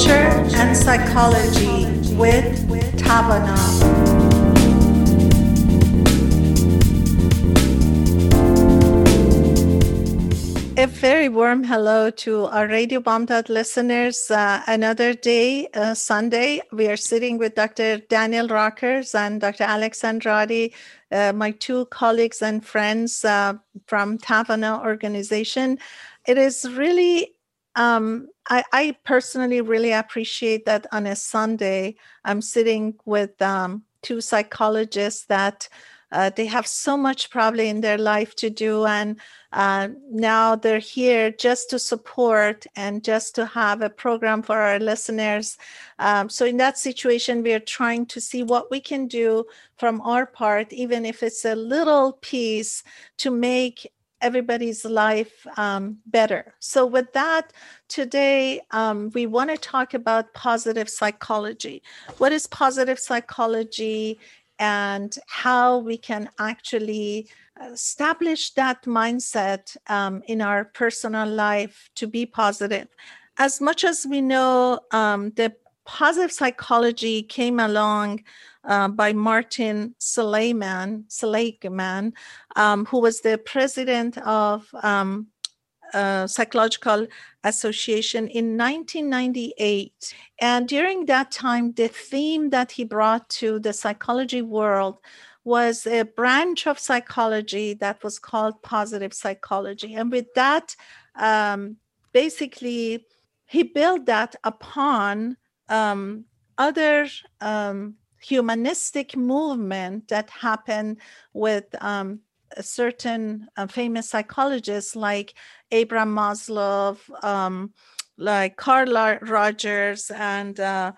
Culture and Psychology with Tavana. A very warm hello to our Radio Bamdad listeners. Uh, another day, uh, Sunday, we are sitting with Dr. Daniel Rockers and Dr. Alex Andrade, uh, my two colleagues and friends uh, from Tavana organization. It is really um, I, I, personally really appreciate that on a Sunday, I'm sitting with um, two psychologists that uh, they have so much probably in their life to do. And uh, now they're here just to support and just to have a program for our listeners. Um, so, in that situation, we are trying to see what we can do from our part, even if it's a little piece, to make everybody's life um, better. So, with that, today um, we want to talk about positive psychology. What is positive psychology and how we can actually establish that mindset um, in our personal life to be positive? As much as we know, um, the positive psychology came along uh, by Martin Seligman, Seligman um, who was the president of um, uh, Psychological Association in 1998. And during that time, the theme that he brought to the psychology world was a branch of psychology that was called positive psychology. And with that, um, basically, he built that upon um, other um, humanistic movement that happened with um, certain uh, famous psychologists like Abraham Maslow, um, like Carl Rogers, and uh,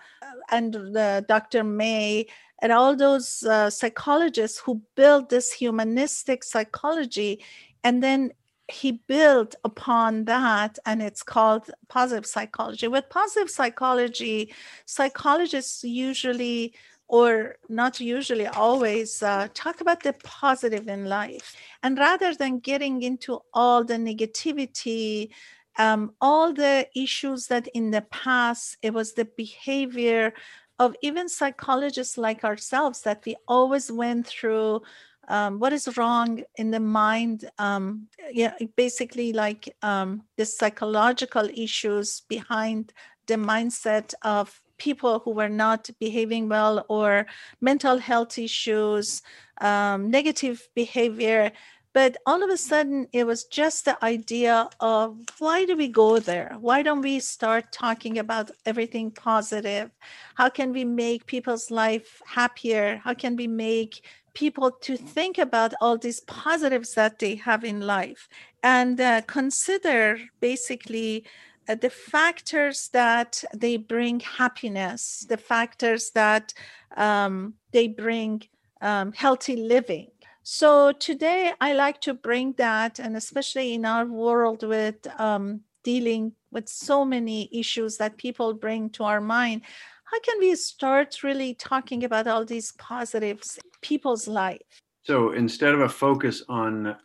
and Dr. May, and all those uh, psychologists who built this humanistic psychology, and then he built upon that and it's called positive psychology with positive psychology psychologists usually or not usually always uh, talk about the positive in life. And rather than getting into all the negativity um, all the issues that in the past it was the behavior of even psychologists like ourselves that we always went through um, what is wrong in the mind um, yeah basically like um, the psychological issues behind the mindset of people who were not behaving well or mental health issues, um, negative behavior. But all of a sudden, it was just the idea of why do we go there? Why don't we start talking about everything positive? How can we make people's life happier? How can we make people to think about all these positives that they have in life and uh, consider basically the factors that they bring happiness, the factors that um, they bring um, healthy living. So today I like to bring that, and especially in our world with um, dealing with so many issues that people bring to our mind, how can we start really talking about all these positives people's life? So instead of a focus on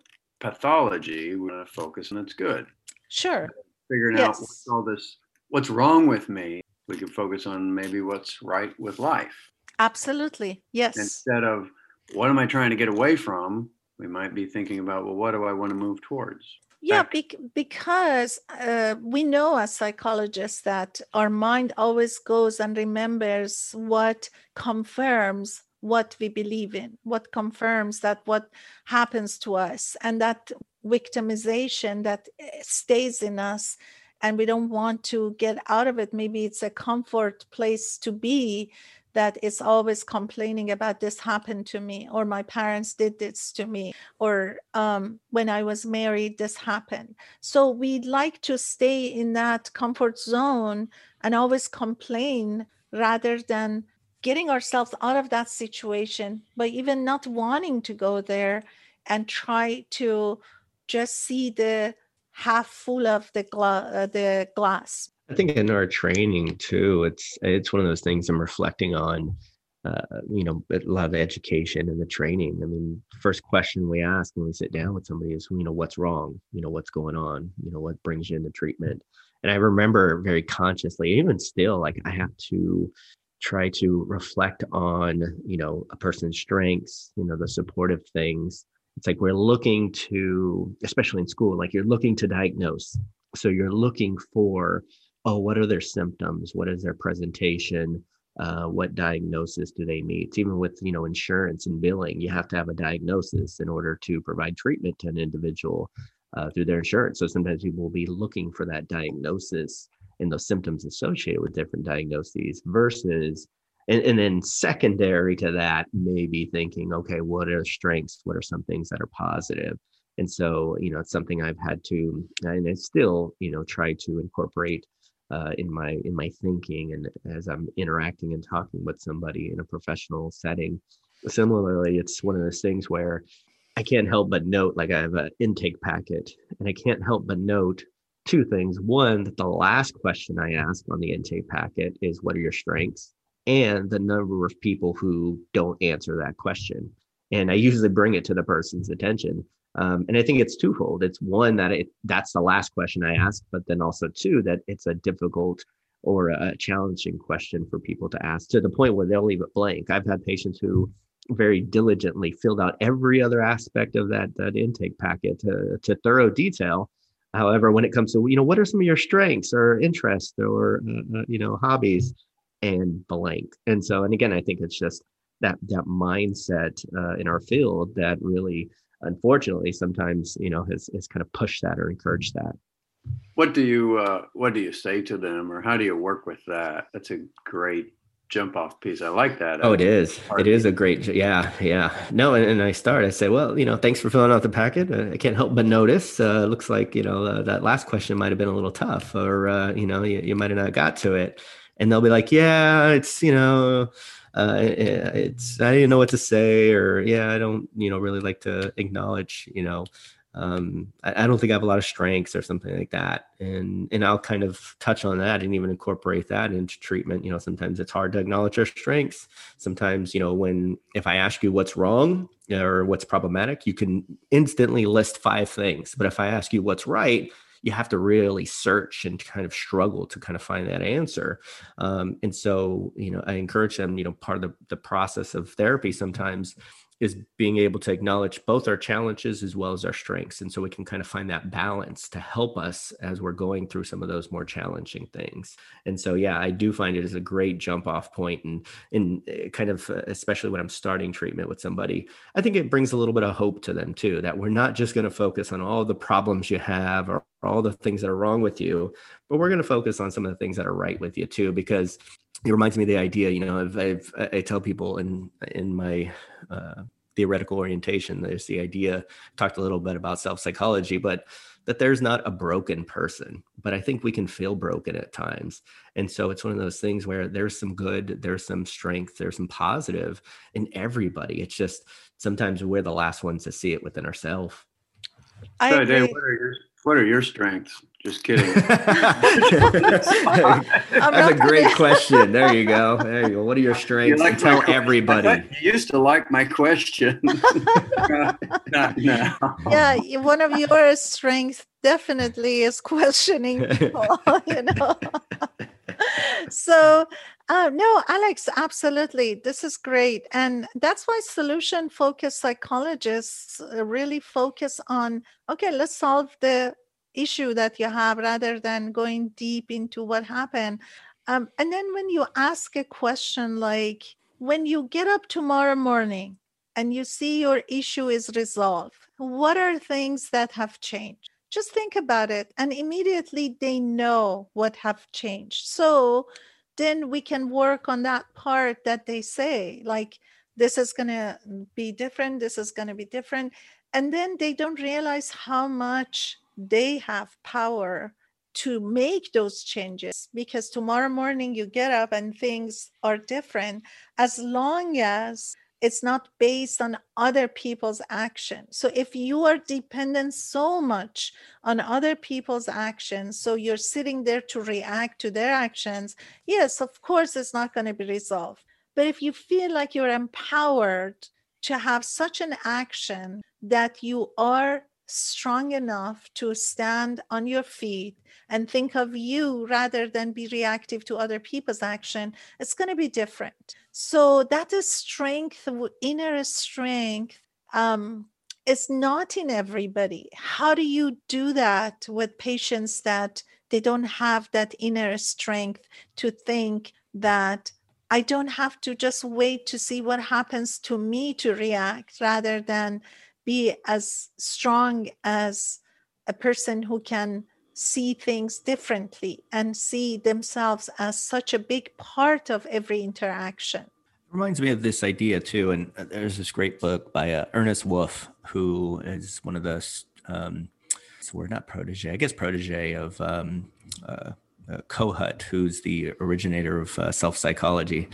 pathology, we're going to focus on it's good. Sure figuring yes. out what's all this, what's wrong with me. We can focus on maybe what's right with life. Absolutely. Yes. Instead of what am I trying to get away from, we might be thinking about, well, what do I want to move towards? Yeah, be- because uh, we know as psychologists that our mind always goes and remembers what confirms what we believe in, what confirms that what happens to us, and that victimization that eh, stays in us and we don't want to get out of it. Maybe it's a comfort place to be that is always complaining about this happened to me or my parents did this to me or um, when i was married this happened so we'd like to stay in that comfort zone and always complain rather than getting ourselves out of that situation but even not wanting to go there and try to just see the half full of the, gla- uh, the glass. I think in our training too, it's it's one of those things I'm reflecting on. Uh, you know, a lot of the education and the training. I mean, first question we ask when we sit down with somebody is, you know, what's wrong? You know, what's going on? You know, what brings you into treatment? and i remember very consciously even still like i have to try to reflect on you know a person's strengths you know the supportive things it's like we're looking to especially in school like you're looking to diagnose. So you're looking for oh what are their symptoms? What is their presentation? Uh, what diagnosis do they need even with you know insurance and billing you have to have a diagnosis in order to provide treatment to an individual uh, through their insurance. So sometimes people will be looking for that diagnosis and those symptoms associated with different diagnoses versus and, and then secondary to that maybe thinking okay what are strengths? What are some things that are positive? And so you know it's something i've had to and i still you know try to incorporate uh, in my in my thinking and as i'm interacting and talking with somebody in a professional setting. Similarly it's one of those things where i can't help but note like i have an intake packet and i can't help but note two things. One that the last question i ask on the intake packet is what are your strengths and the number of people who don't answer that question and i usually bring it to the person's attention um, and I think it's twofold. It's one that it that's the last question I ask, but then also two that it's a difficult or a challenging question for people to ask to the point where they'll leave it blank. I've had patients who very diligently filled out every other aspect of that that intake packet to, to thorough detail. However, when it comes to you know what are some of your strengths or interests or uh, uh you know hobbies and blank. And so and again, I think it's just that that mindset uh, in our field that really unfortunately sometimes you know has, has kind of pushed that or encouraged that. What do you uh, what do you say to them or how do you work with that? That's a great jump off piece. I like that. Oh it is. it is a great yeah yeah. No and, and, i start i say well you know thanks for filling out the packet. Uh, i can't help but notice uh, looks like you know uh, that last question might have been a little tough or uh, you know you, you might have not got to it and they'll be like yeah it's you know uh, it's I didn't know what to say, or yeah, I don't you know really like to acknowledge you know um, I, I, don't think I have a lot of strengths or something like that. And and I'll kind of touch on that and even incorporate that into treatment. You know, sometimes it's hard to acknowledge our strengths. Sometimes, you know, when if I ask you what's wrong or what's problematic, you can instantly list five things. But if I ask you what's right, you have to really search and kind of struggle to kind of find that answer. Um, and so, you know, I encourage them, you know, part of the, the process of therapy sometimes is being able to acknowledge both our challenges as well as our strengths. And so we can kind of find that balance to help us as we're going through some of those more challenging things. And so yeah i do find it as a great jump off point and in eh, kind of uh, especially when i'm starting treatment with somebody i think it brings a little bit of hope to them too that we're not just going to focus on all the problems you have or all the things that are wrong with you but we're going to focus on some of the things that are right with you too because it reminds me of the idea you know I've, I've, i tell people in in my uh, theoretical orientation there's the idea talked a little bit about self psychology but that there's not a broken person but i think we can feel broken at times. And so it's one of those things where there's some good there's some strength there's some positive in everybody. It's just sometimes we're the last ones to see it within ourselves. So, Dave, what are your what are your strengths? Just kidding. That's a great question. There you go. There you go. What are your strengths? Like tell everybody. You used to like my question. Not now. Yeah, one of your strengths definitely is questioning people, you know. so uh, no, Alex, absolutely. This is great. And that's why solution focused psychologists uh, really focus on okay, let's solve the issue that you have rather than going deep into what happened. Um, and then when you ask a question like, when you get up tomorrow morning and you see your issue is resolved, what are things that have changed? Just think about it, and immediately they know what have changed. So then we can work on that part that they say, like, this is going to be different, this is going to be different. And then they don't realize how much they have power to make those changes because tomorrow morning you get up and things are different as long as it's not based on other people's actions. So if you are dependent so much on other people's actions, so you're sitting there to react to their actions, yes, of course, it's not going to be resolved. But if you feel like you're empowered to have such an action that you are strong enough to stand on your feet and think of you rather than be reactive to other people's action, it's going to be different. So that is strength, inner strength. Um, is not in everybody. How do you do that with patients that they don't have that inner strength to think that I don't have to just wait to see what happens to me to react rather than be as strong as a person who can see things differently and see themselves as such a big part of every interaction. Reminds me of this idea too, and uh, there's this great book by uh, Ernest Wolf, who is one of the um, we're not protege, I guess protege of um, uh, uh, Kohut, who's the originator of uh, self psychology.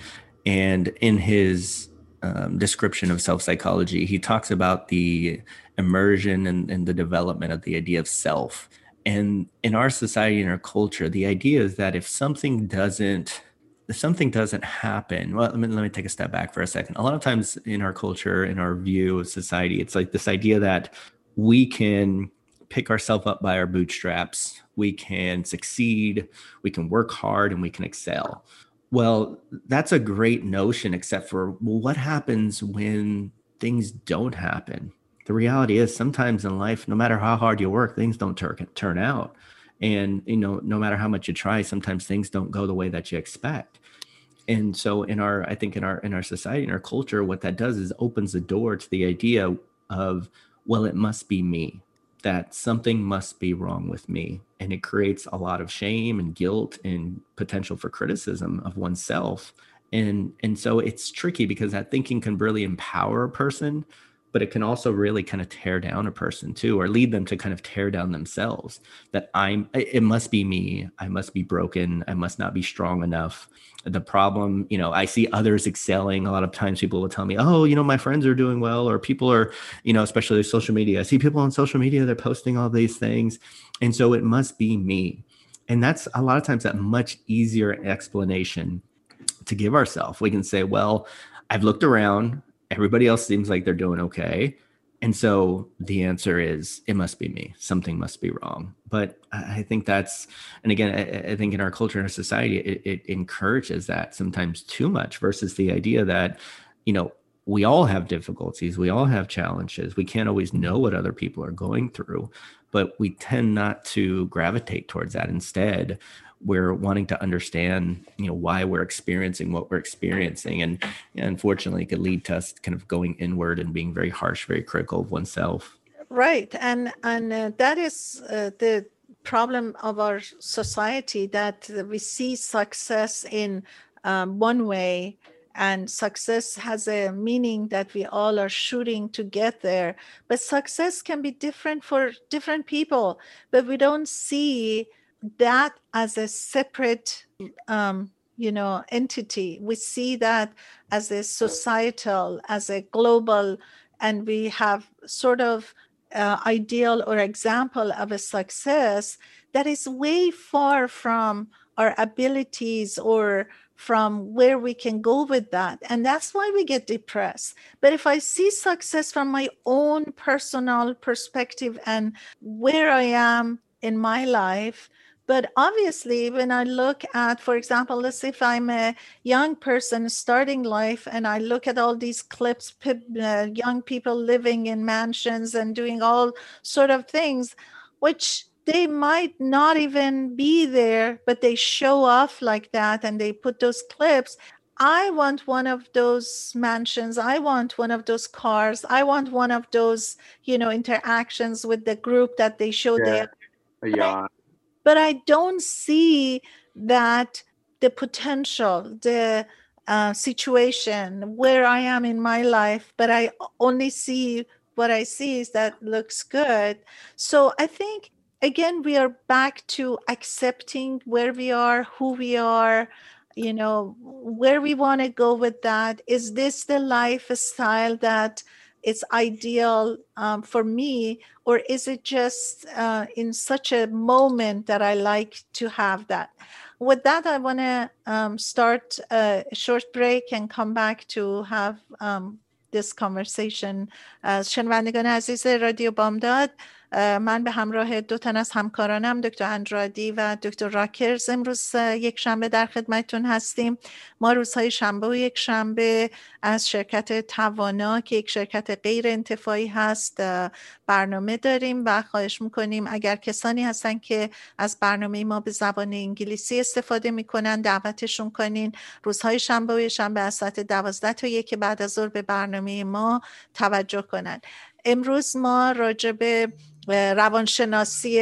And in his um, description of self psychology, he talks about the immersion and, and, the development of the idea of self. And in our society and our culture, the idea is that if something doesn't if something doesn't happen, well, let me, let me take a step back for a second. A lot of times in our culture, in our view of society, it's like this idea that we can pick ourselves up by our bootstraps. We can succeed, we can work hard, and we can excel. Well, that's a great notion, except for well, what happens when things don't happen? The reality is, sometimes in life, no matter how hard you work, things don't turn turn out, and you know, no matter how much you try, sometimes things don't go the way that you expect. And so, in our, I think, in our in our society, in our culture, what that does is opens the door to the idea of, well, it must be me that something must be wrong with me. And it creates a lot of shame and guilt and potential for criticism of oneself. And, and so it's tricky because that thinking can really empower a person but it can also really kind of tear down a person too or lead them to kind of tear down themselves that i'm it must be me i must be broken i must not be strong enough. The problem you know i see others excelling. A lot of times people will tell me oh you know my friends are doing well or people are you know especially social media i see people on social media they're posting all these things and so it must be me. And that's a lot of times that much easier explanation to give ourselves we can say well i've looked around everybody else seems like they're doing okay. And so the answer is it must be me. Something must be wrong. But i think that's and again i, I think in our culture and our society it, it, encourages that sometimes too much versus the idea that you know we all have difficulties. We all have challenges. We can't always know what other people are going through but we tend not to gravitate towards that. Instead we're wanting to understand you know why we're experiencing what we're experiencing. And, unfortunately it could lead to us kind of going inward and being very harsh very critical of oneself. Right. And and uh, that is uh, the problem of our society that we see success in um, one way and success has a meaning that we all are shooting to get there. But success can be different for different people. But we don't see that as a separate um, you know entity we see that as a societal as a global and we have sort of uh, ideal or example of a success that is way far from our abilities or from where we can go with that. And that's why we get depressed. But if I see success from my own personal perspective and where I am in my life, but obviously, when I look at, for example, let's say if I'm a young person starting life and I look at all these clips, uh, young people living in mansions and doing all sort of things, which they might not even be there, but they show off like that and they put those clips. I want one of those mansions. I want one of those cars. I want one of those, you know, interactions with the group that they show yeah. there. Yeah but I don't see that the potential, the uh, situation where I am in my life, but I only see what I see is that looks good. So I think again we are back to accepting where we are, who we are, you know, where we want to go with that. Is this the lifestyle that it's ideal um, for me or is it just uh, in such a moment that i like to have that with that i want to um, start a short break and come back to have um, this conversation شنوندگان عزیز رادیو بامداد من به همراه دو تن از همکارانم دکتر اندرادی و دکتر راکرز امروز یک شنبه در خدمتتون هستیم. ما روزهای شنبه و یک شنبه از شرکت توانا که یک شرکت غیر انتفاعی هست برنامه داریم و خواهش می‌کنیم اگر کسانی هستن که از برنامه ما به زبان انگلیسی استفاده می‌کنن دعوتشون کنین. روزهای شنبه و شنبه از ساعت دوازده تا یک بعد از ظهر به برنامه ما توجه کنن. امروز ما راجع به روانشناسی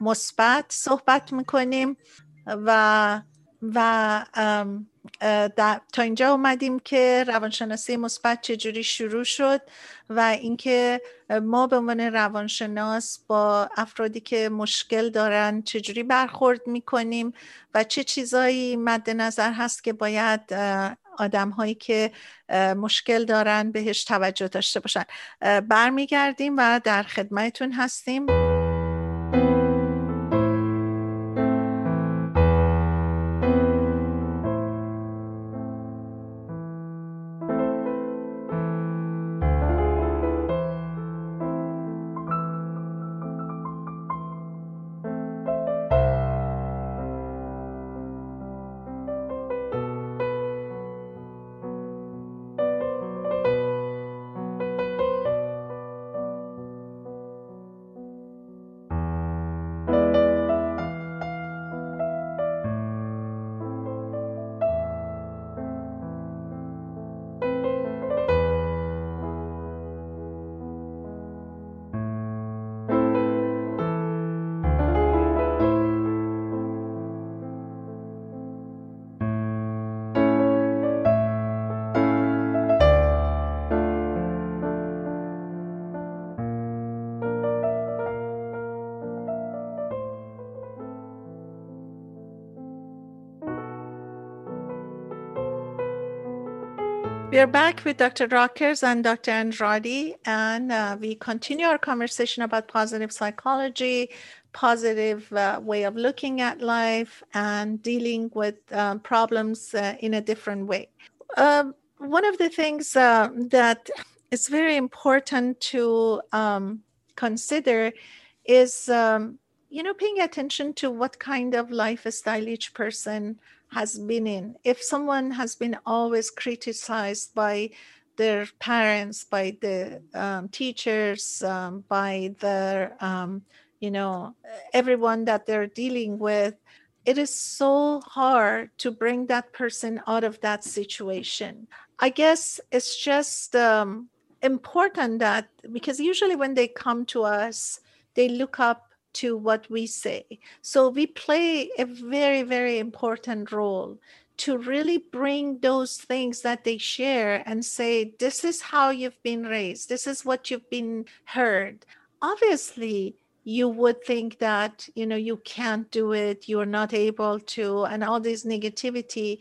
مثبت صحبت می‌کنیم و و تا اینجا اومدیم که روانشناسی مثبت چجوری شروع شد و اینکه ما به عنوان روانشناس با افرادی که مشکل دارن چجوری برخورد می‌کنیم و چه چیزایی مد نظر هست که باید آدم هایی که مشکل دارن بهش توجه داشته باشن. برمیگردیم و در خدمتتون هستیم. We are back with Dr. Rockers and Dr. Andrade, and uh, we continue our conversation about positive psychology, positive uh, way of looking at life, and dealing with um, problems uh, in a different way. Um, one of the things uh, that is very important to um, consider is, um, you know, paying attention to what kind of lifestyle each person has been in. If someone has been always criticized by their parents, by the um, teachers, um, by their, um, you know, everyone that they're dealing with, it is so hard to bring that person out of that situation. I guess it's just um, important that because usually when they come to us, they look up to what we say. So we play a very, very important role to really bring those things that they share and say, this is how you've been raised, this is what you've been heard. Obviously, you would think that you know you can't do it you're not able to and all this negativity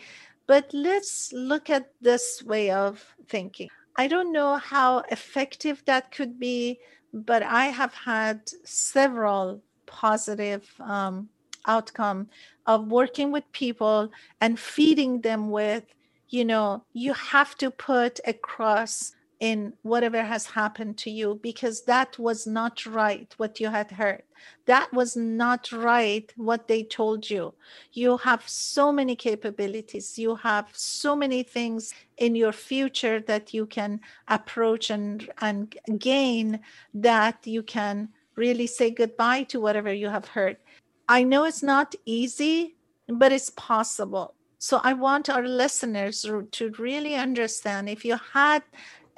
but let's look at this way of thinking i don't know how effective that could be but I have had several positive um, outcome of working with people and feeding them with, you know, you have to put a cross in whatever has happened to you because that was not right what you had heard. That was not right what they told you. You have so many capabilities. You have so many things in your future that you can approach and and gain that you can really say goodbye to whatever you have heard. I know it's not easy but it's possible. So i want our listeners to really understand if you had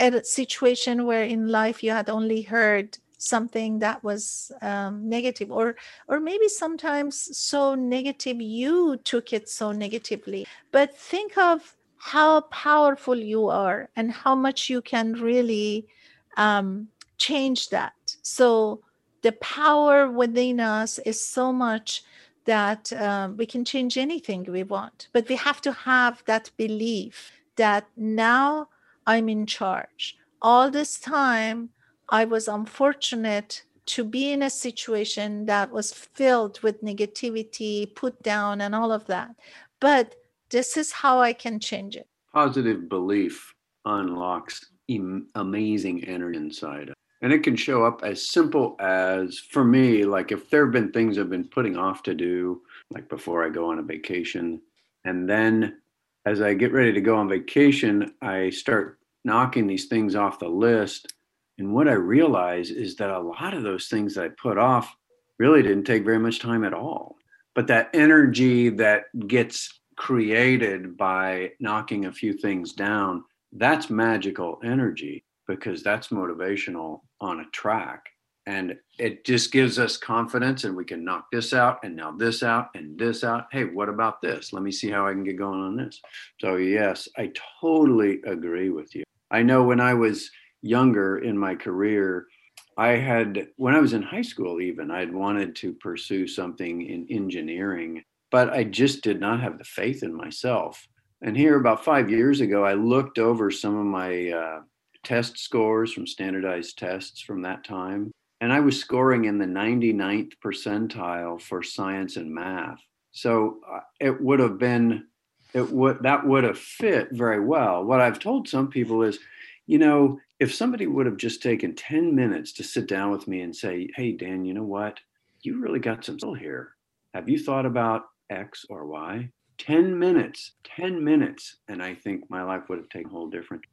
a situation where in life you had only heard something that was um, negative or or maybe sometimes so negative you took it so negatively. But think of how powerful you are and how much you can really um, change that. So the power within us is so much that um, we can change anything we want but we have to have that belief that now I'm in charge. All this time, I was unfortunate to be in a situation that was filled with negativity, put down, and all of that. But this is how I can change it. Positive belief unlocks amazing energy inside. And it can show up as simple as for me, like if there have been things I've been putting off to do, like before I go on a vacation, and then as I get ready to go on vacation, I start knocking these things off the list. And what I realize is that a lot of those things that I put off really didn't take very much time at all. But that energy that gets created by knocking a few things down, that's magical energy because that's motivational on a track. And it just gives us confidence and we can knock this out and now this out and this out. Hey, what about this? Let me see how I can get going on this. So, yes, I totally agree with you. I know when I was younger in my career, I had, when I was in high school, even, I'd wanted to pursue something in engineering, but I just did not have the faith in myself. And here, about five years ago, I looked over some of my uh, test scores from standardized tests from that time. And I was scoring in the 99th percentile for science and math. So uh, it would have been, it would, that would have fit very well. What I've told some people is, you know, if somebody would have just taken 10 minutes to sit down with me and say, hey, Dan, you know what? You really got some skill here. Have you thought about X or Y? 10 minutes, 10 minutes. And I think my life would have taken a whole different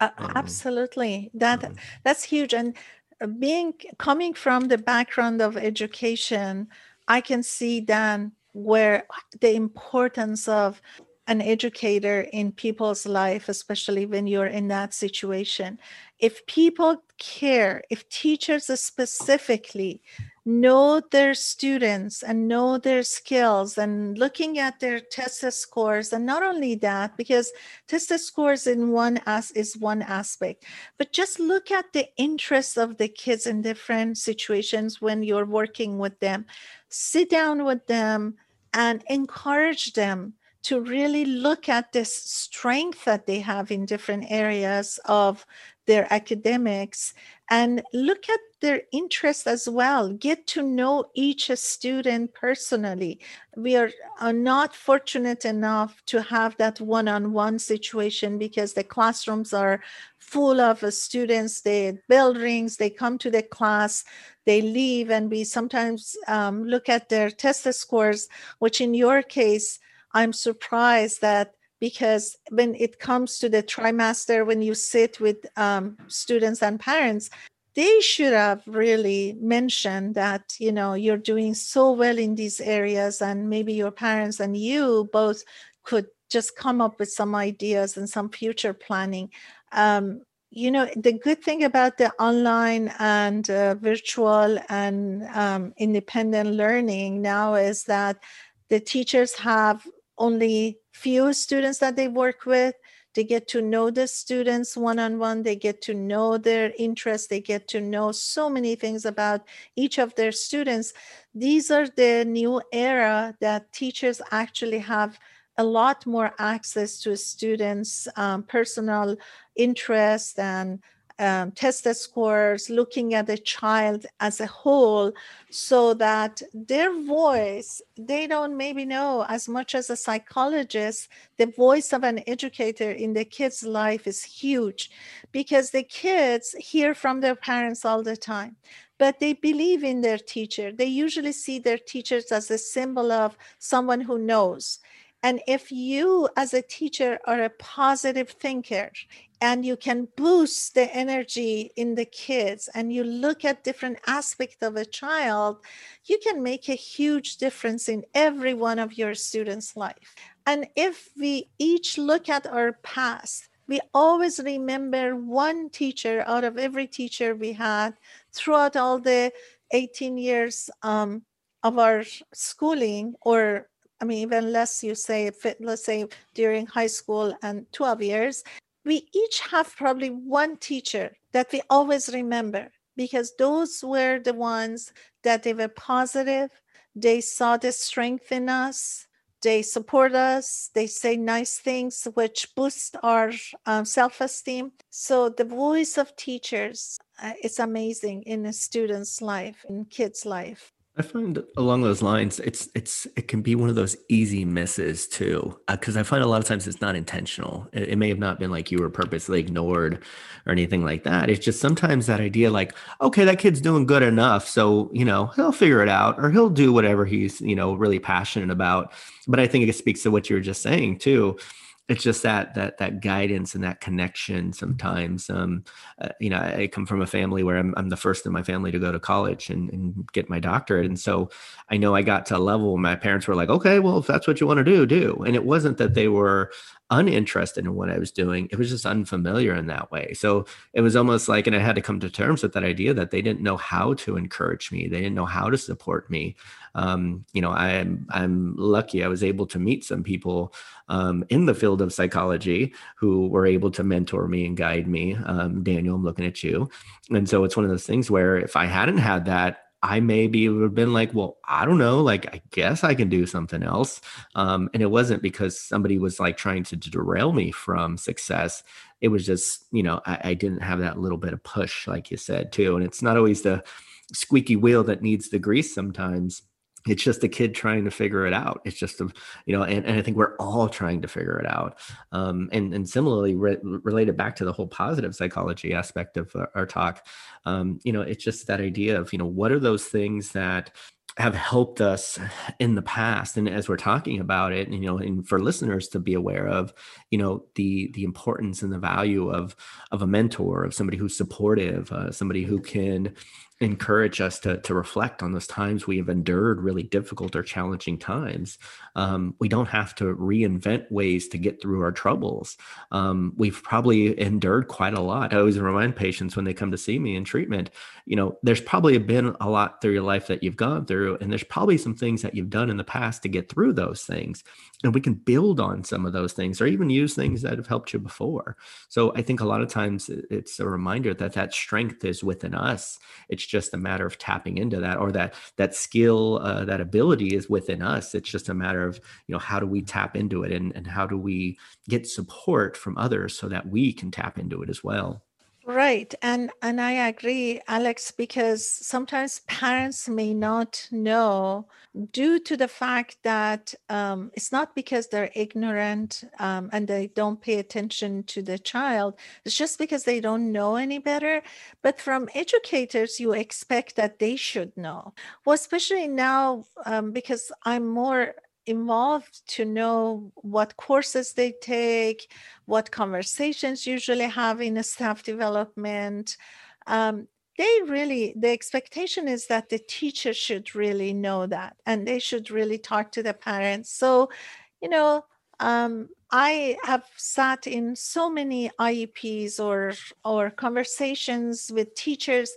uh, absolutely. That mm-hmm. that's huge. And Uh, being coming from the background of education, I can see then where the importance of an educator in people's life, especially when you're in that situation. If people care, if teachers specifically know their students and know their skills and looking at their test scores and not only that because test scores in one as is one aspect but just look at the interests of the kids in different situations when you're working with them sit down with them and encourage them to really look at this strength that they have in different areas of their academics and look at their interests as well. Get to know each student personally. We are, are not fortunate enough to have that one on one situation because the classrooms are full of students. The bell rings, they come to the class, they leave, and we sometimes um, look at their test scores, which in your case, I'm surprised that because when it comes to the trimester, when you sit with um, students and parents, they should have really mentioned that you know you're doing so well in these areas and maybe your parents and you both could just come up with some ideas and some future planning. Um, you know the good thing about the online and uh, virtual and um, independent learning now is that the teachers have only few students that they work with. They get to know the students one on one they get to know their interests. They get to know so many things about each of their students. These are the new era that teachers actually have a lot more access to students um, personal interest and um, test scores, looking at the child as a whole, so that their voice, they don't maybe know as much as a psychologist, the voice of an educator in the kid's life is huge because the kids hear from their parents all the time. But they believe in their teacher. They usually see their teachers as a symbol of someone who knows. And if you, as a teacher, are a positive thinker and you can boost the energy in the kids and you look at different aspects of a child, you can make a huge difference in every one of your students' life. And if we each look at our past, we always remember one teacher out of every teacher we had throughout all the 18 years um, of our schooling or I mean, even less you say, let's say during high school and 12 years, we each have probably one teacher that we always remember because those were the ones that they were positive, they saw the strength in us, they support us, they say nice things which boost our um, self-esteem. So the voice of teachers uh, is amazing in a student's life, in kids' life. I find along those lines, it's it's it can be one of those easy misses too, because uh, I find a lot of times it's not intentional. It, it, may have not been like you were purposely ignored or anything like that. It's just sometimes that idea, like, okay, that kid's doing good enough, so you know he'll figure it out, or he'll do whatever he's you know really passionate about. But I think it speaks to what you were just saying too it's just that that that guidance and that connection sometimes um, uh, you know i come from a family where I'm, I'm the first in my family to go to college and, and, get my doctorate. And so i know i got to a level where my parents were like okay well if that's what you want to do do. And it wasn't that they were uninterested in what i was doing it was just unfamiliar in that way. So it was almost like and i had to come to terms with that idea that they didn't know how to encourage me they didn't know how to support me. Um, you know, I'm I'm lucky I was able to meet some people um, in the field of psychology who were able to mentor me and guide me. Um, Daniel, I'm looking at you, and so it's one of those things where if I hadn't had that, I maybe would have been like, well, I don't know, like I guess I can do something else. Um, and it wasn't because somebody was like trying to derail me from success. It was just, you know, I, I didn't have that little bit of push, like you said, too. And it's not always the squeaky wheel that needs the grease sometimes it's just a kid trying to figure it out. It's just a you know and, and i think we're all trying to figure it out. Um, and and similarly re- related back to the whole positive psychology aspect of our, our talk um, you know it's just that idea of you know what are those things that have helped us in the past? And as we're talking about it you know and for listeners to be aware of you know the the importance and the value of of a mentor of somebody who's supportive uh, somebody who can encourage us to, to reflect on those times we have endured really difficult or challenging times. Um, we don't have to reinvent ways to get through our troubles. Um, we've probably endured quite a lot. I always remind patients when they come to see me in treatment, you know, there's probably been a lot through your life that you've gone through, and there's probably some things that you've done in the past to get through those things. And we can build on some of those things or even use things that have helped you before. So I think a lot of times it's a reminder that that strength is within us. It's it's just a matter of tapping into that or that that skill uh, that ability is within us. It's just a matter of you know how do we tap into it and, and how do we get support from others so that we can tap into it as well Right. And and I agree, Alex, because sometimes parents may not know due to the fact that um, it's not because they're ignorant um, and they don't pay attention to the child. It's just because they don't know any better. But from educators, you expect that they should know. Well, especially now, um, because I'm more involved to know what courses they take, what conversations usually have in a staff development. Um, they really, the expectation is that the teacher should really know that and they should really talk to the parents. So, you know, um, I have sat in so many IEPs or or conversations with teachers.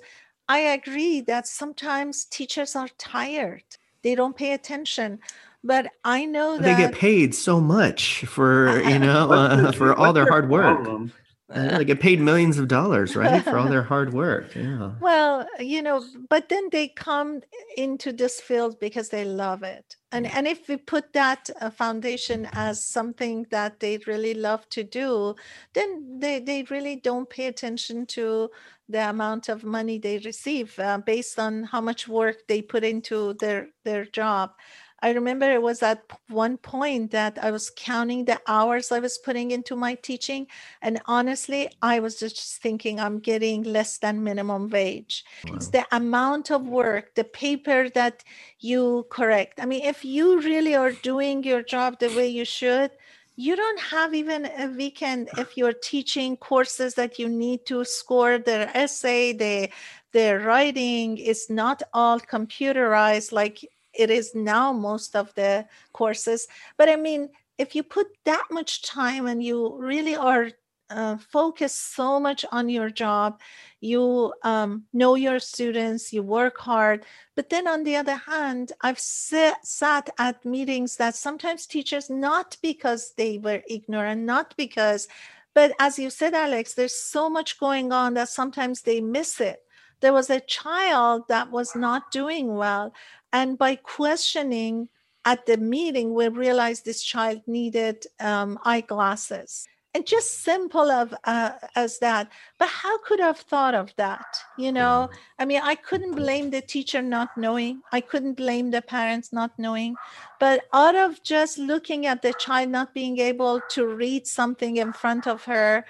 I agree that sometimes teachers are tired. They don't pay attention but I know that they get paid so much for you know uh, for all their hard work. Uh, they get paid millions of dollars, right, for all their hard work. Yeah. Well, you know, but then they come into this field because they love it, and and if we put that uh, foundation as something that they really love to do, then they they really don't pay attention to the amount of money they receive uh, based on how much work they put into their their job. I remember it was at one point that I was counting the hours I was putting into my teaching. And honestly, I was just thinking I'm getting less than minimum wage. Wow. It's the amount of work, the paper that you correct. I mean, if you really are doing your job the way you should, you don't have even a weekend if you're teaching courses that you need to score their essay, the their writing is not all computerized like it is now most of the courses. But I mean, if you put that much time and you really are uh, focused so much on your job, you um, know your students, you work hard. But then on the other hand, I've sat, sat at meetings that sometimes teachers, not because they were ignorant, not because, but as you said, Alex, there's so much going on that sometimes they miss it there was a child that was not doing well and by questioning at the meeting, we realized this child needed um, eyeglasses. and just simple of uh, as that. But how could i have thought of that you know? I mean i couldn't blame the teacher not knowing. I couldn't blame the parents not knowing. But out of just looking at the child not being able to read something in front of her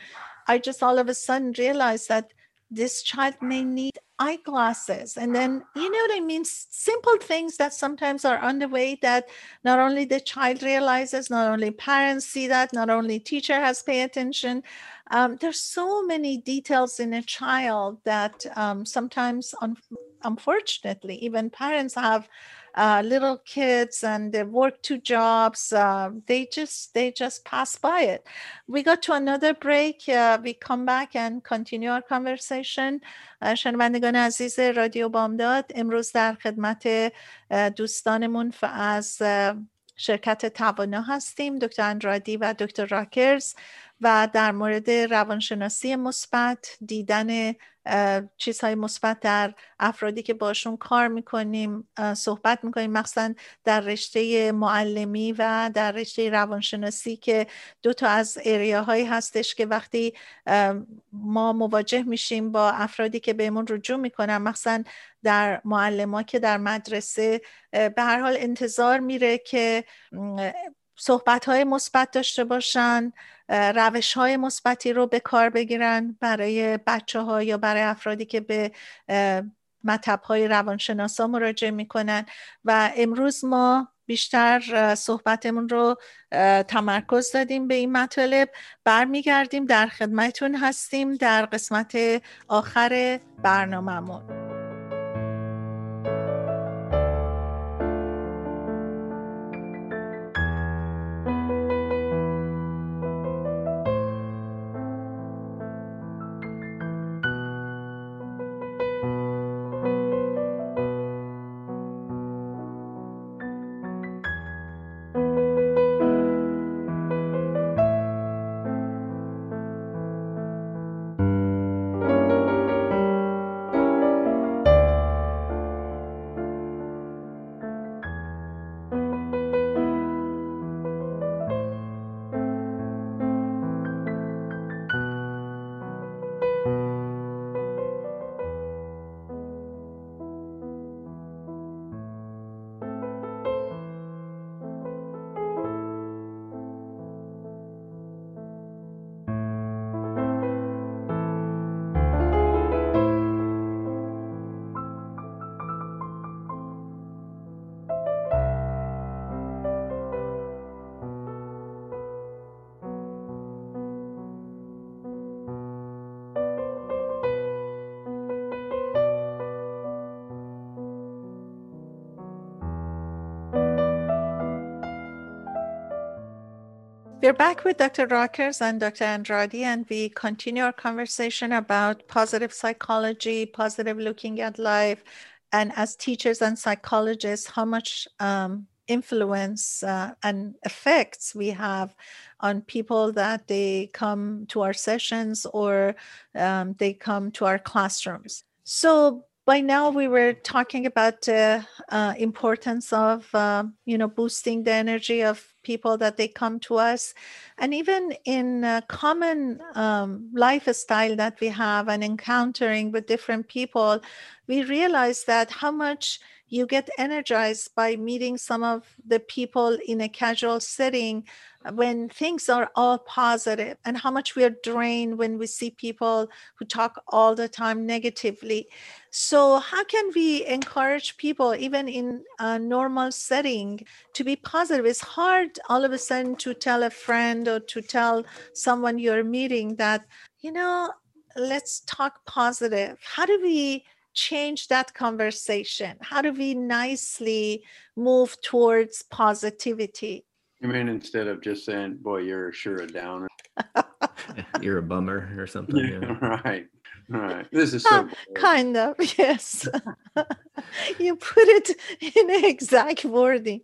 i just all of a sudden realized that this child may need eyeglasses and then you know what i mean? Simple things that sometimes are on the way that not only the child realizes not only parents see that not only teacher has pay attention. Um, there's so many details in a child that um, sometimes un- unfortunately even parents have uh, little kids and they work two jobs uh, they just they just pass by it we got to another break uh, we come back and continue our conversation شنوندگان عزیز رادیو بامداد امروز در خدمت دوستانمون از شرکت توانا هستیم دکتر اندرادی و دکتر راکرز و در مورد روانشناسی مثبت دیدن چیزهای مثبت در افرادی که باشون کار می‌کنیم صحبت می‌کنیم مخصوصا در رشته معلمی و در رشته روانشناسی که دو تا از اریاهایی هستش که وقتی ما مواجه میشیم با افرادی که بهمون رجوع می‌کنن مخصوصا در معلم که در مدرسه به هر حال انتظار میره که صحبت های مثبت داشته باشن روش های مثبتی رو به کار بگیرن برای بچه ها یا برای افرادی که به مطب های روانشناسا مراجعه می‌کنن. و امروز ما بیشتر صحبتمون رو تمرکز دادیم به این مطالب. برمیگردیم در خدمتون هستیم در قسمت آخر برنامهمون. We're back with Dr. Rockers and Dr. Andrade, and we continue our conversation about positive psychology, positive looking at life, and as teachers and psychologists, how much um, influence uh, and effects we have on people that they come to our sessions or um, they come to our classrooms. So by now we were talking about the uh, importance of uh, you know boosting the energy of people that they come to us. And even in common um, lifestyle that we have and encountering with different people we realize that how much you get energized by meeting some of the people in a casual setting uh, when things are all positive and how much we are drained when we see people who talk all the time negatively. So how can we encourage people even in a normal setting to be positive? It's hard all of a sudden to tell a friend or to tell someone you're meeting that you know let's talk positive. How do we change that conversation how do we nicely move towards positivity you mean instead of just saying, "Boy, you're sure a downer," you're a bummer or something? Yeah, yeah. right, right. This is uh, so kind of yes. you put it in exact wording.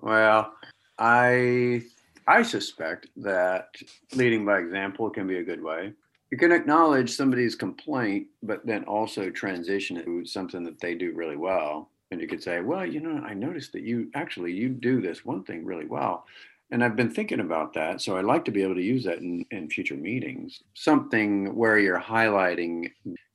Well, I I suspect that leading by example can be a good way. You can acknowledge somebody's complaint, but then also transition it to something that they do really well and you could say well you know i noticed that you actually you do this one thing really well and I've been thinking about that. So I'd like to be able to use that in, in future meetings. Something where you're highlighting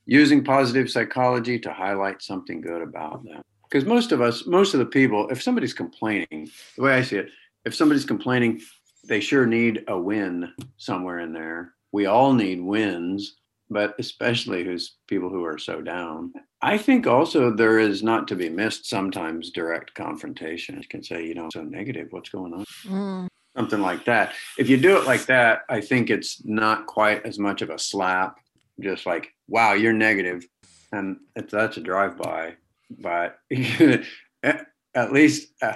using positive psychology to highlight something good about them. Because most of us, most of the people, if somebody's complaining, the way I see it, if somebody's complaining, they sure need a win somewhere in there. We all need wins, but especially who's people who are so down. I think also there is not to be missed sometimes direct confrontation. You can say, you know, so negative, what's going on? Mm. Something like that. If you do it like that, I think it's not quite as much of a slap just like, wow, you're negative, and that's a drive by. But at least uh,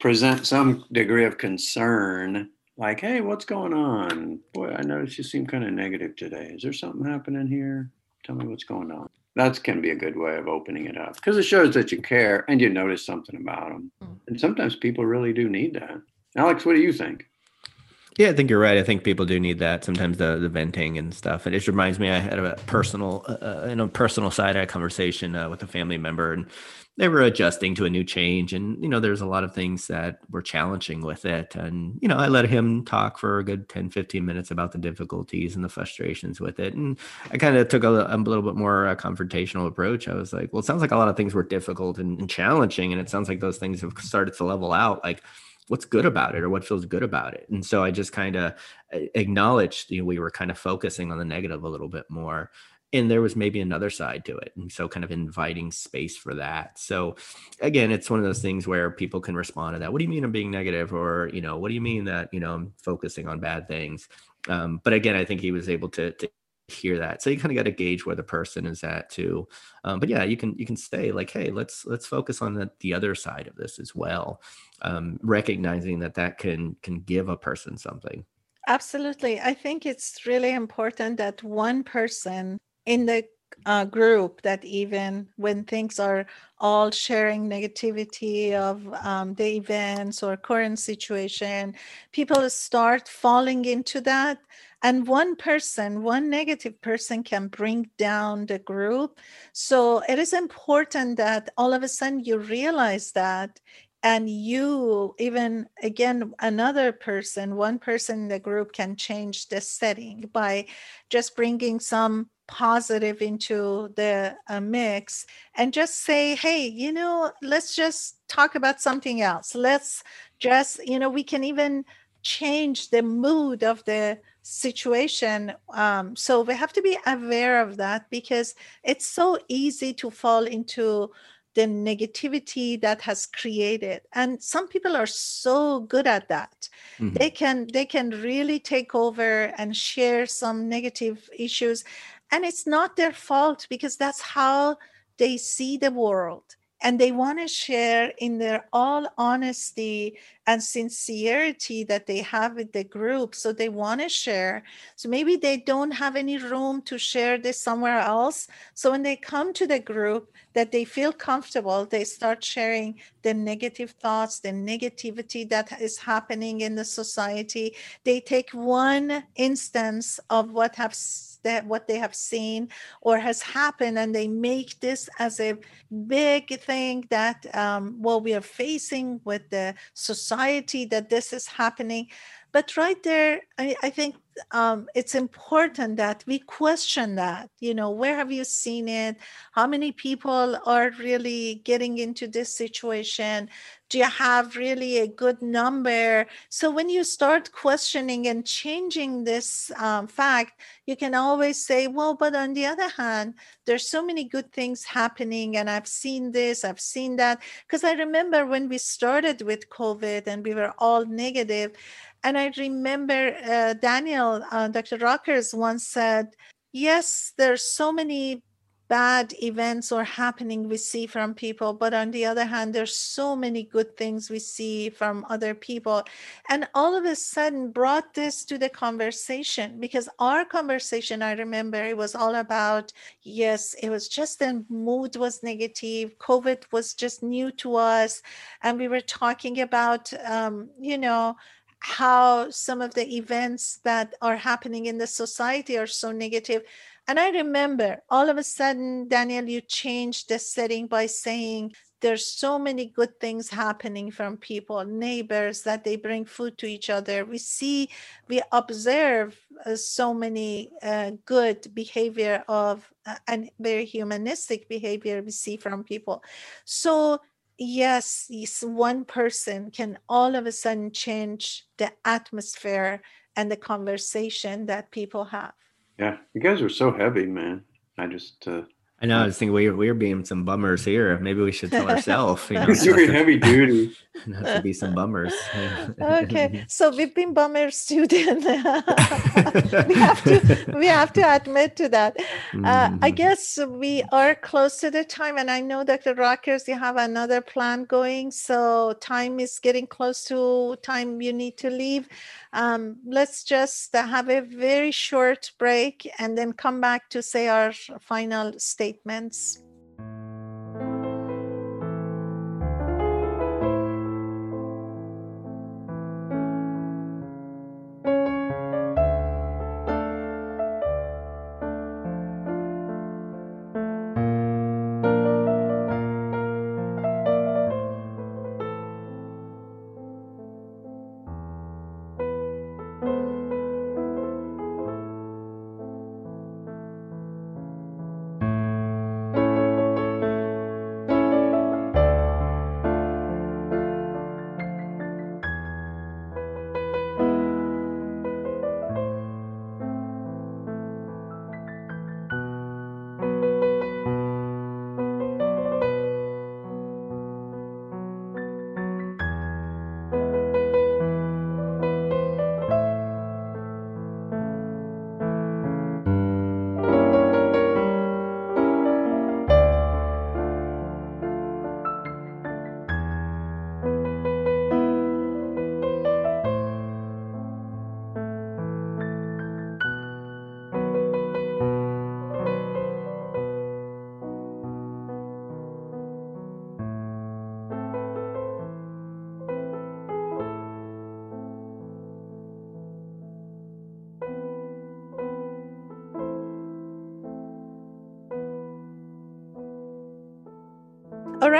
present some degree of concern, like, hey, what's going on? Boy, I noticed you seem kind of negative today. Is there something happening here? Tell me what's going on. That can be a good way of opening it up because it shows that you care and you notice something about them. Hmm. And sometimes people really do need that. Alex, what do you think? Yeah, I think you're right. I think people do need that sometimes the the venting and stuff. And it just reminds me, I had a personal, uh, uh in a personal side, had a conversation uh, with a family member, and they were adjusting to a new change, and you know, there's a lot of things that were challenging with it. And you know, I let him talk for a good 10, 15 minutes about the difficulties and the frustrations with it, and I kind of took a, a, little bit more uh, confrontational approach. I was like, well, it sounds like a lot of things were difficult and, and challenging, and it sounds like those things have started to level out. Like what's good about it or what feels good about it. And so i just kind of acknowledged you know, we were kind of focusing on the negative a little bit more and there was maybe another side to it and so kind of inviting space for that. So again it's one of those things where people can respond to that what do you mean i'm being negative? or you know what do you mean that you know i'm focusing on bad things? Um, but again i think he was able to, to hear that. So you kind of got to gauge where the person is at too. Um, but yeah you can you can say like hey let's let's focus on the, the other side of this as well. Um, recognizing that that can can give a person something. Absolutely. I think it's really important that one person in the uh, group that even when things are all sharing negativity of um, the events or current situation people start falling into that. And one person one negative person can bring down the group. So it is important that all of a sudden you realize that and you even again another person one person in the group can change the setting by just bringing some positive into the uh, mix and just say hey you know let's just talk about something else let's just you know we can even change the mood of the situation. Um, so we have to be aware of that because it's so easy to fall into the negativity that has created and some people are so good at that mm-hmm. they can they can really take over and share some negative issues and it's not their fault because that's how they see the world and they want to share in their all honesty and sincerity that they have with the group. So they want to share. So maybe they don't have any room to share this somewhere else. So when they come to the group that they feel comfortable they start sharing the negative thoughts the negativity that is happening in the society. They take one instance of what have that what they have seen or has happened and they make this as a big thing that um, well we are facing with the society that this is happening. But right there i, I think um, it's important that we question that you know where have you seen it? How many people are really getting into this situation? Do you have really a good number? So when you start questioning and changing this um, fact you can always say well but on the other hand there's so many good things happening and i've seen this i've seen that. Because i remember when we started with covid and we were all negative and I remember uh, Daniel, uh, Dr. Rockers once said, yes, there's so many bad events or happening we see from people but on the other hand there's so many good things we see from other people and all of a sudden brought this to the conversation because our conversation i remember it was all about yes it was just the mood was negative covid was just new to us and we were talking about um, you know how some of the events that are happening in the society are so negative. And I remember all of a sudden, Daniel, you changed the setting by saying there's so many good things happening from people neighbors that they bring food to each other we see we observe uh, so many uh, good behavior of uh, and very humanistic behavior we see from people so yes, yes one person can all of a sudden change the atmosphere and the conversation that people have. Yeah you guys are so heavy man. I just uh I know. I was thinking we're we're being some bummers here. Maybe we should tell ourselves. You know, doing heavy duty. Not to be some bummers. okay, so we've been bummers too. Then we have to we have to admit to that. Uh, I mm. guess we are close to the time, and I know, Dr. Rockers, you have another plan going. So time is getting close to time you need to leave. Um, let's just have a very short break and then come back to say our final statements.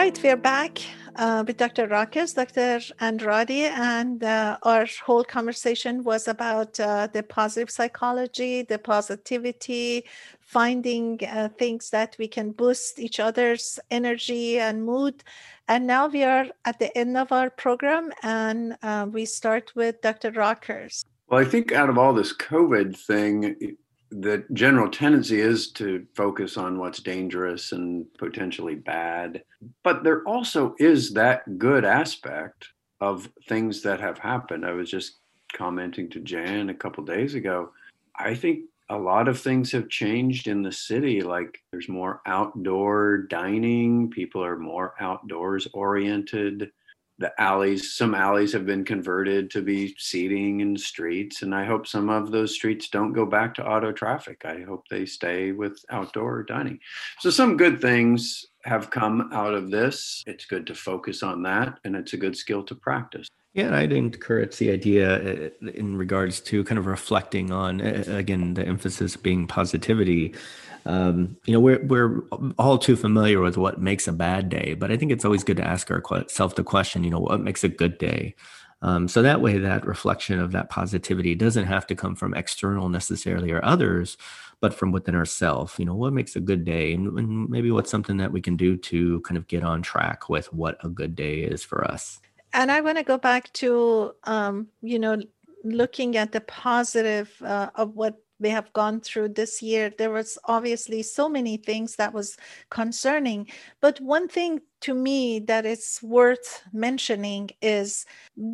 Right, we're back uh, with Dr. Rockers, Dr. Andrade, and uh, our whole conversation was about uh, the positive psychology, the positivity, finding uh, things that we can boost each other's energy and mood. And now we are at the end of our program, and uh, we start with Dr. Rockers. Well, I think out of all this COVID thing, the general tendency is to focus on what's dangerous and potentially bad. But there also is that good aspect of things that have happened. I was just commenting to Jan a couple days ago. I think a lot of things have changed in the city. Like there's more outdoor dining, people are more outdoors oriented the alleys some alleys have been converted to be seating and streets and i hope some of those streets don't go back to auto traffic. I hope they stay with outdoor dining. So some good things have come out of this. It's good to focus on that and it's a good skill to practice. Yeah, and I'd encourage the idea uh, in regards to kind of reflecting on, uh, again, the emphasis being positivity um, you know, we're we're all too familiar with what makes a bad day, but I think it's always good to ask ourselves the question, you know, what makes a good day? Um, so that way, that reflection of that positivity doesn't have to come from external necessarily or others, but from within ourselves. You know, what makes a good day, and, and maybe what's something that we can do to kind of get on track with what a good day is for us. And I want to go back to, um, you know, looking at the positive uh, of what we have gone through this year there was obviously so many things that was concerning. But one thing to me that is worth mentioning is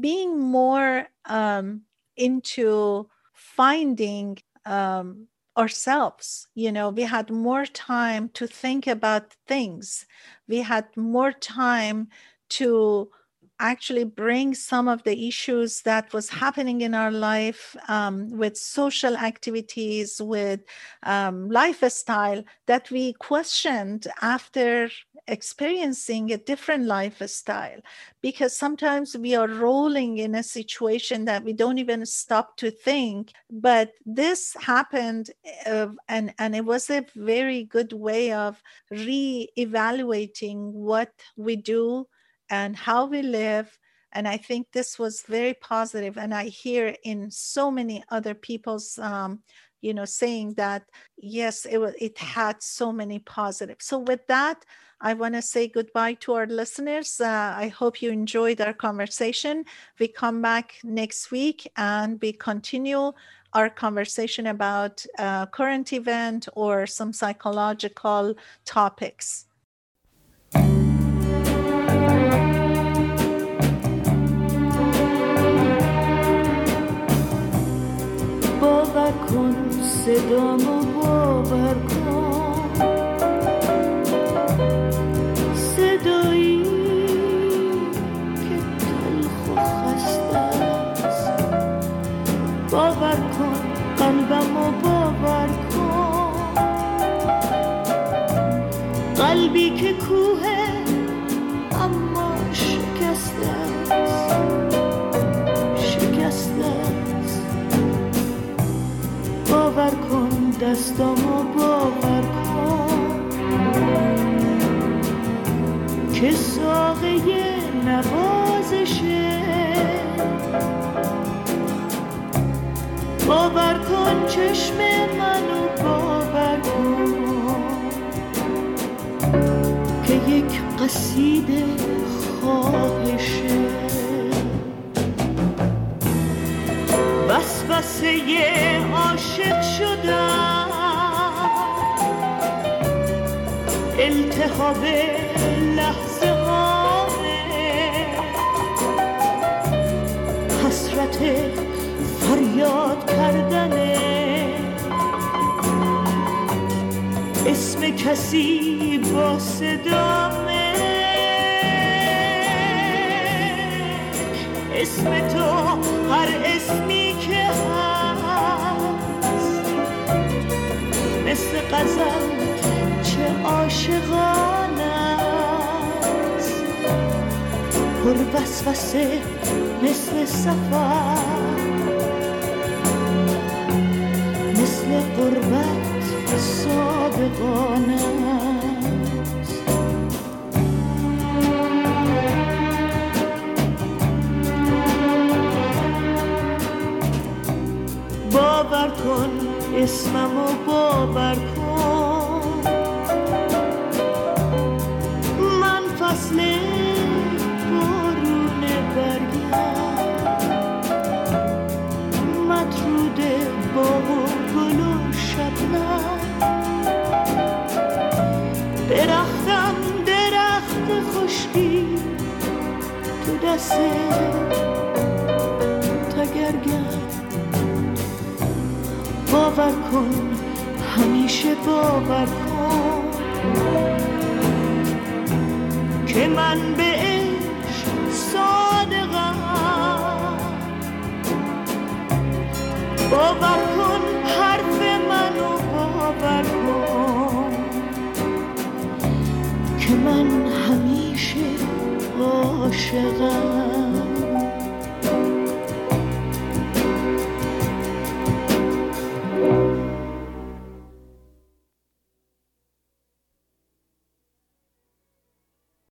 being more um, into finding um, ourselves. You know we had more time to think about things. We had more time to actually bring some of the issues that was happening in our life um, with social activities with um, lifestyle that we questioned after experiencing a different lifestyle. Because sometimes we are rolling in a situation that we don't even stop to think but this happened uh, and and it was a very good way of re-evaluating what we do and how we live and i think this was very positive. and i hear in so many other people's um, you know saying that yes it was it had so many positives. So with that i want to say goodbye to our listeners. Uh, i hope you enjoyed our conversation. We come back next week and we continue our conversation about uh, current event or some psychological topics باور کن صدامو باور کن. صدایی که تلخ و خسته است. باور کن قلبمو باور کن. قلبی که کوه دستامو باور کن که ساقه نوازشه باور کن چشم منو باور کن که یک قصیده خواهشه وسوسه عاشق شدم. التهاب لحظه حسرت فریاد کردنه اسم کسی با صدامه؟ اسم تو هر اسمی که هست مثل چه عاشقانه است. پر وسوسه مثل سفر مثل قربت صادقانه است. باور کن اسممو باور کن. باور کن همیشه باور کن که من به عشق صادقم باور کن حرف منو باور کن که من همیشه عاشقم